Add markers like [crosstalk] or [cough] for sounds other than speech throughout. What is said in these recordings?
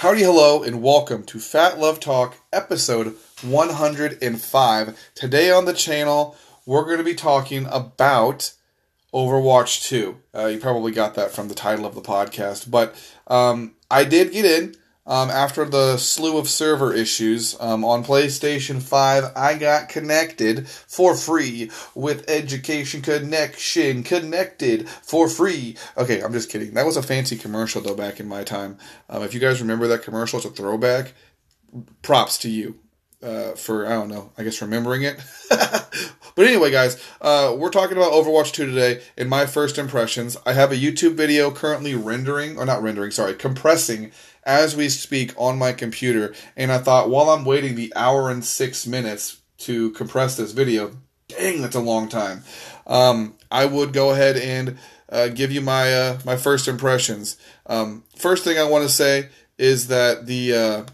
Howdy, hello, and welcome to Phat Love Talk, episode 105. Today on the channel, we're going to be talking about Overwatch 2. Uh, you probably got that from the title of the podcast, but um, I did get in um, after the slew of server issues um, on PlayStation 5, I got connected for free with Education Connection. Connected for free. Okay, I'm just kidding. That was a fancy commercial, though, back in my time. Um, if you guys remember that commercial, it's a throwback. Props to you. Uh, for I don't know, I guess remembering it. [laughs] but anyway, guys, uh, we're talking about Overwatch 2 today. In my first impressions, I have a YouTube video currently rendering, or not rendering, sorry, compressing as we speak on my computer. And I thought, while I'm waiting the hour and six minutes to compress this video, dang, that's a long time. Um, I would go ahead and uh, give you my uh, my first impressions. Um, first thing I want to say is that the uh,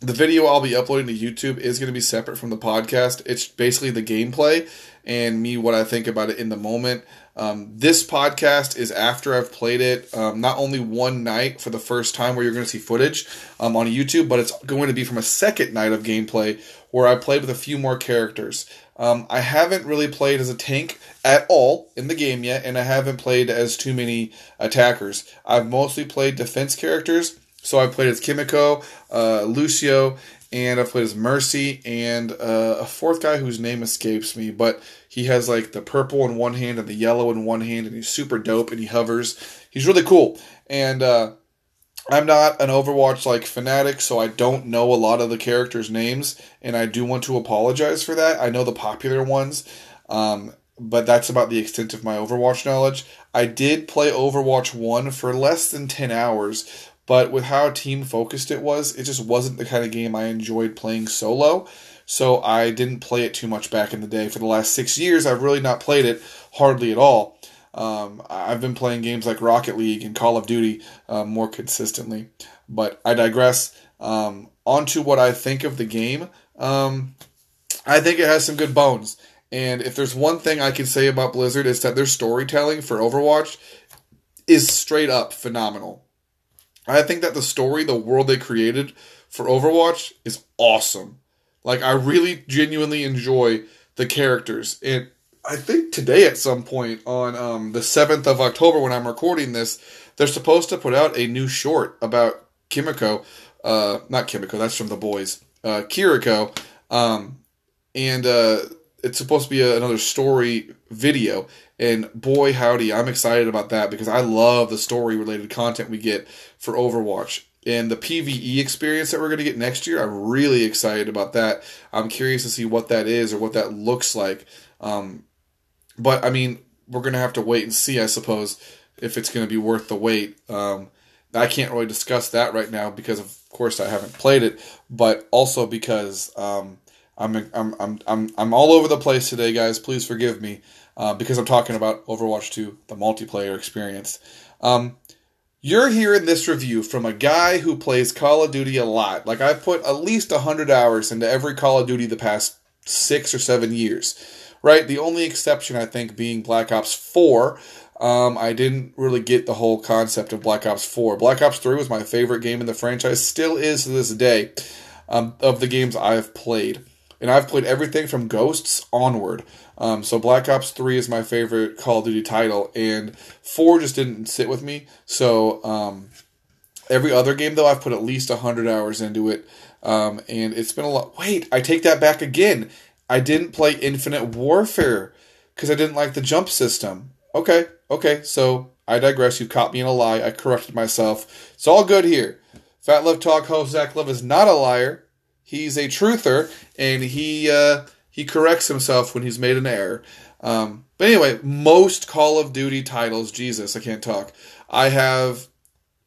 the video I'll be uploading to YouTube is going to be separate from the podcast. It's basically the gameplay and me what I think about it in the moment. Um, this podcast is after I've played it, um, not only one night for the first time where you're going to see footage um, on YouTube, but it's going to be from a second night of gameplay where I played with a few more characters. Um, I haven't really played as a tank at all in the game yet, and I haven't played as too many attackers. I've mostly played defense characters, so I played as Kimiko, uh, Lucio, and I've played as Mercy and uh, a fourth guy whose name escapes me, but he has like the purple in one hand and the yellow in one hand, and he's super dope and he hovers. He's really cool. And uh, I'm not an Overwatch like fanatic, so I don't know a lot of the characters' names, and I do want to apologize for that. I know the popular ones, um, but that's about the extent of my Overwatch knowledge. I did play Overwatch 1 for less than 10 hours, but with how team focused it was, it just wasn't the kind of game I enjoyed playing solo. So I didn't play it too much back in the day. For the last six years, I've really not played it hardly at all. Um, I've been playing games like Rocket League and Call of Duty uh, more consistently. But I digress. Um, on to what I think of the game. Um, I think it has some good bones. And if there's one thing I can say about Blizzard, is that their storytelling for Overwatch is straight up phenomenal. I think that the story, the world they created for Overwatch is awesome. Like I really genuinely enjoy the characters. And I think today at some point on um, the 7th of October when I'm recording this, they're supposed to put out a new short about Kimiko. Uh, not Kimiko, that's from the boys. Uh, Kiriko. Um, and uh, it's supposed to be a, another story video. And boy, howdy, I'm excited about that because I love the story related content we get for Overwatch. And the PVE experience that we're going to get next year, I'm really excited about that. I'm curious to see what that is or what that looks like. Um, but I mean, we're going to have to wait and see, I suppose, if it's going to be worth the wait. Um, I can't really discuss that right now because, of course, I haven't played it, but also because um, I'm, I'm I'm I'm I'm all over the place today, guys. Please forgive me uh, because I'm talking about Overwatch 2, the multiplayer experience. Um, you're hearing this review from a guy who plays Call of Duty a lot. Like I've put at least 100 hours into every Call of Duty the past 6 or 7 years. Right? The only exception I think being Black Ops 4. Um, I didn't really get the whole concept of Black Ops 4. Black Ops 3 was my favorite game in the franchise, still is to this day, um, of the games I've played. And I've played everything from Ghosts onward. Um, so Black Ops 3 is my favorite Call of Duty title, and 4 just didn't sit with me. So um, every other game, though, I've put at least 100 hours into it, um, and it's been a lot. Wait, I take that back again. I didn't play Infinite Warfare because I didn't like the jump system. Okay, okay, so I digress. You caught me in a lie. I corrected myself. It's all good here. Phat Love Talk host Zach Love is not a liar. He's a truther, and he uh, he corrects himself when he's made an error. Um, but anyway, most Call of Duty titles, Jesus, I can't talk. I have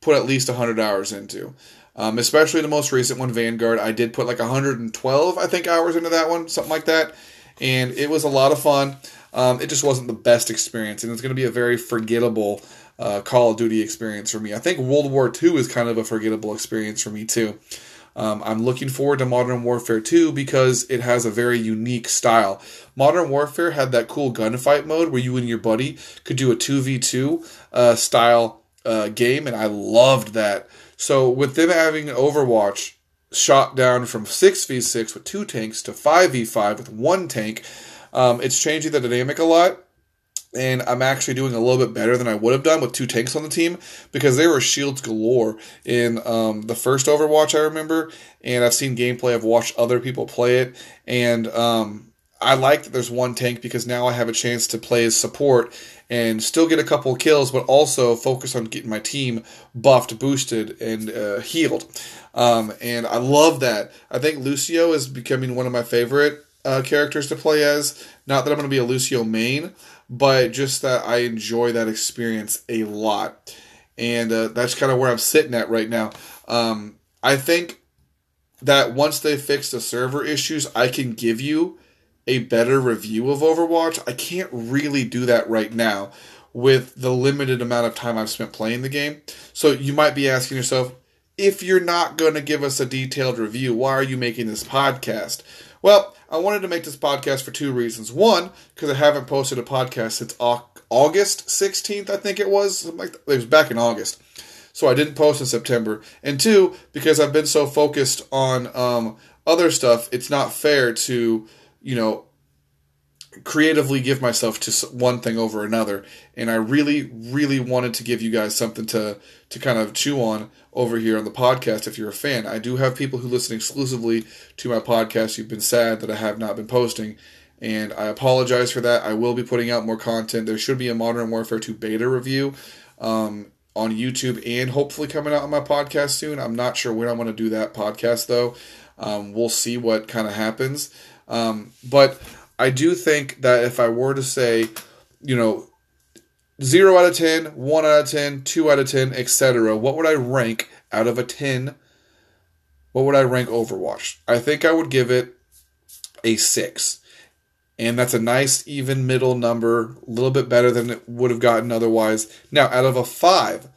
put at least 100 hours into. Um, especially the most recent one, Vanguard. I did put like 112, I think, hours into that one, something like that. And it was a lot of fun. Um, it just wasn't the best experience, and it's going to be a very forgettable uh, Call of Duty experience for me. I think World War II is kind of a forgettable experience for me, too. Um, I'm looking forward to Modern Warfare 2 because it has a very unique style. Modern Warfare had that cool gunfight mode where you and your buddy could do a 2v2 uh, style uh, game, and I loved that. So with them having Overwatch shot down from 6v6 with two tanks to 5v5 with one tank, um, it's changing the dynamic a lot and I'm actually doing a little bit better than I would have done with two tanks on the team because there were shields galore in um, the first Overwatch I remember, and I've seen gameplay. I've watched other people play it, and um, I like that there's one tank because now I have a chance to play as support and still get a couple kills, but also focus on getting my team buffed, boosted, and uh, healed. Um, and I love that. I think Lucio is becoming one of my favorite uh, characters to play as. Not that I'm going to be a Lucio main, but just that I enjoy that experience a lot. And uh, that's kind of where I'm sitting at right now. Um, I think that once they fix the server issues, I can give you a better review of Overwatch. I can't really do that right now with the limited amount of time I've spent playing the game. So you might be asking yourself, if you're not going to give us a detailed review, why are you making this podcast? Well, I wanted to make this podcast for two reasons. One, because I haven't posted a podcast since August 16th, I think it was. It was back in August. So I didn't post in September. And two, because I've been so focused on um, other stuff, it's not fair to, you know, creatively give myself to one thing over another and i really really wanted to give you guys something to to kind of chew on over here on the podcast if you're a fan. I do have people who listen exclusively to my podcast. You've been sad that i have not been posting and i apologize for that. I will be putting out more content. There should be a modern warfare 2 beta review um, on youtube and hopefully coming out on my podcast soon. I'm not sure when i'm going to do that podcast though. Um, we'll see what kind of happens. Um, but I do think that if I were to say, you know, 0 out of 10, 1 out of 10, 2 out of 10, etc., what would I rank out of a 10? What would I rank Overwatch? I think I would give it a 6. And that's a nice, even middle number, a little bit better than it would have gotten otherwise. Now, out of a 5,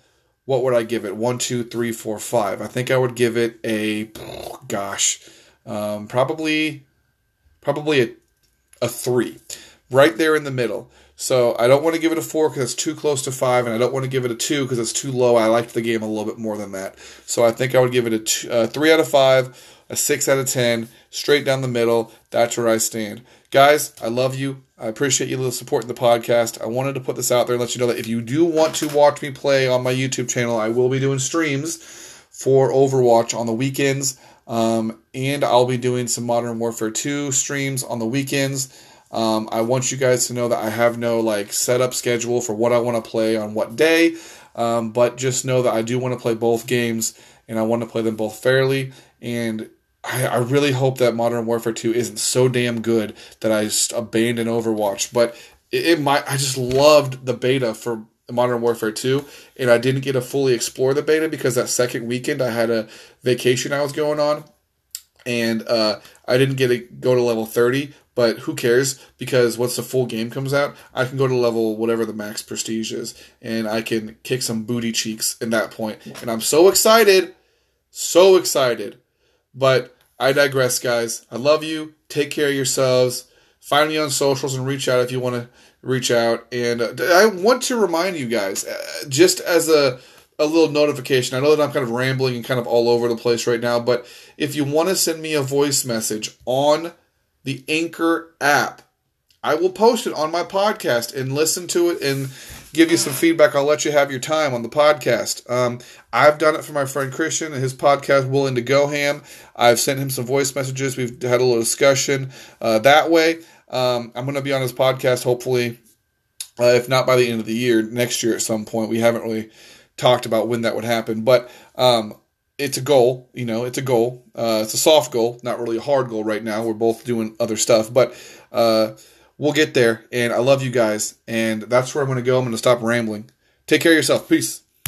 what would I give it? One, two, three, four, five. I think I would give it a, gosh, um, probably, probably a a three, right there in the middle. So I don't want to give it a four because it's too close to five, and I don't want to give it a two because it's too low. I liked the game a little bit more than that. So I think I would give it a two, uh, three out of five, a six out of ten, straight down the middle. That's where I stand. Guys, I love you. I appreciate you little supporting the podcast. I wanted to put this out there and let you know that if you do want to watch me play on my YouTube channel, I will be doing streams for Overwatch on the weekends. Um, and I'll be doing some Modern Warfare 2 streams on the weekends. Um, I want you guys to know that I have no like setup schedule for what I want to play on what day, um, but just know that I do want to play both games and I want to play them both fairly. And I, I really hope that Modern Warfare 2 isn't so damn good that I just abandon Overwatch. But it, it might. I just loved the beta for Modern Warfare 2, and I didn't get to fully explore the beta because that second weekend I had a vacation I was going on, and uh, I didn't get to go to level 30. But who cares? Because once the full game comes out, I can go to level whatever the max prestige is, and I can kick some booty cheeks in that point. And I'm so excited, so excited. But I digress, guys. I love you. Take care of yourselves. Find me on socials and reach out if you want to reach out. And uh, I want to remind you guys, uh, just as a a little notification. I know that I'm kind of rambling and kind of all over the place right now, but if you want to send me a voice message on the Anchor app, I will post it on my podcast and listen to it and give you some feedback. I'll let you have your time on the podcast. Um, I've done it for my friend Christian and his podcast, Willing to Go Ham. I've sent him some voice messages. We've had a little discussion uh, that way. Um, I'm going to be on his podcast hopefully, uh, if not by the end of the year, next year at some point. We haven't really talked about when that would happen, but um, it's a goal. You know, it's a goal. Uh, it's a soft goal, not really a hard goal right now. We're both doing other stuff, but uh, we'll get there. And I love you guys, and that's where I'm going to go. I'm going to stop rambling. Take care of yourself. Peace.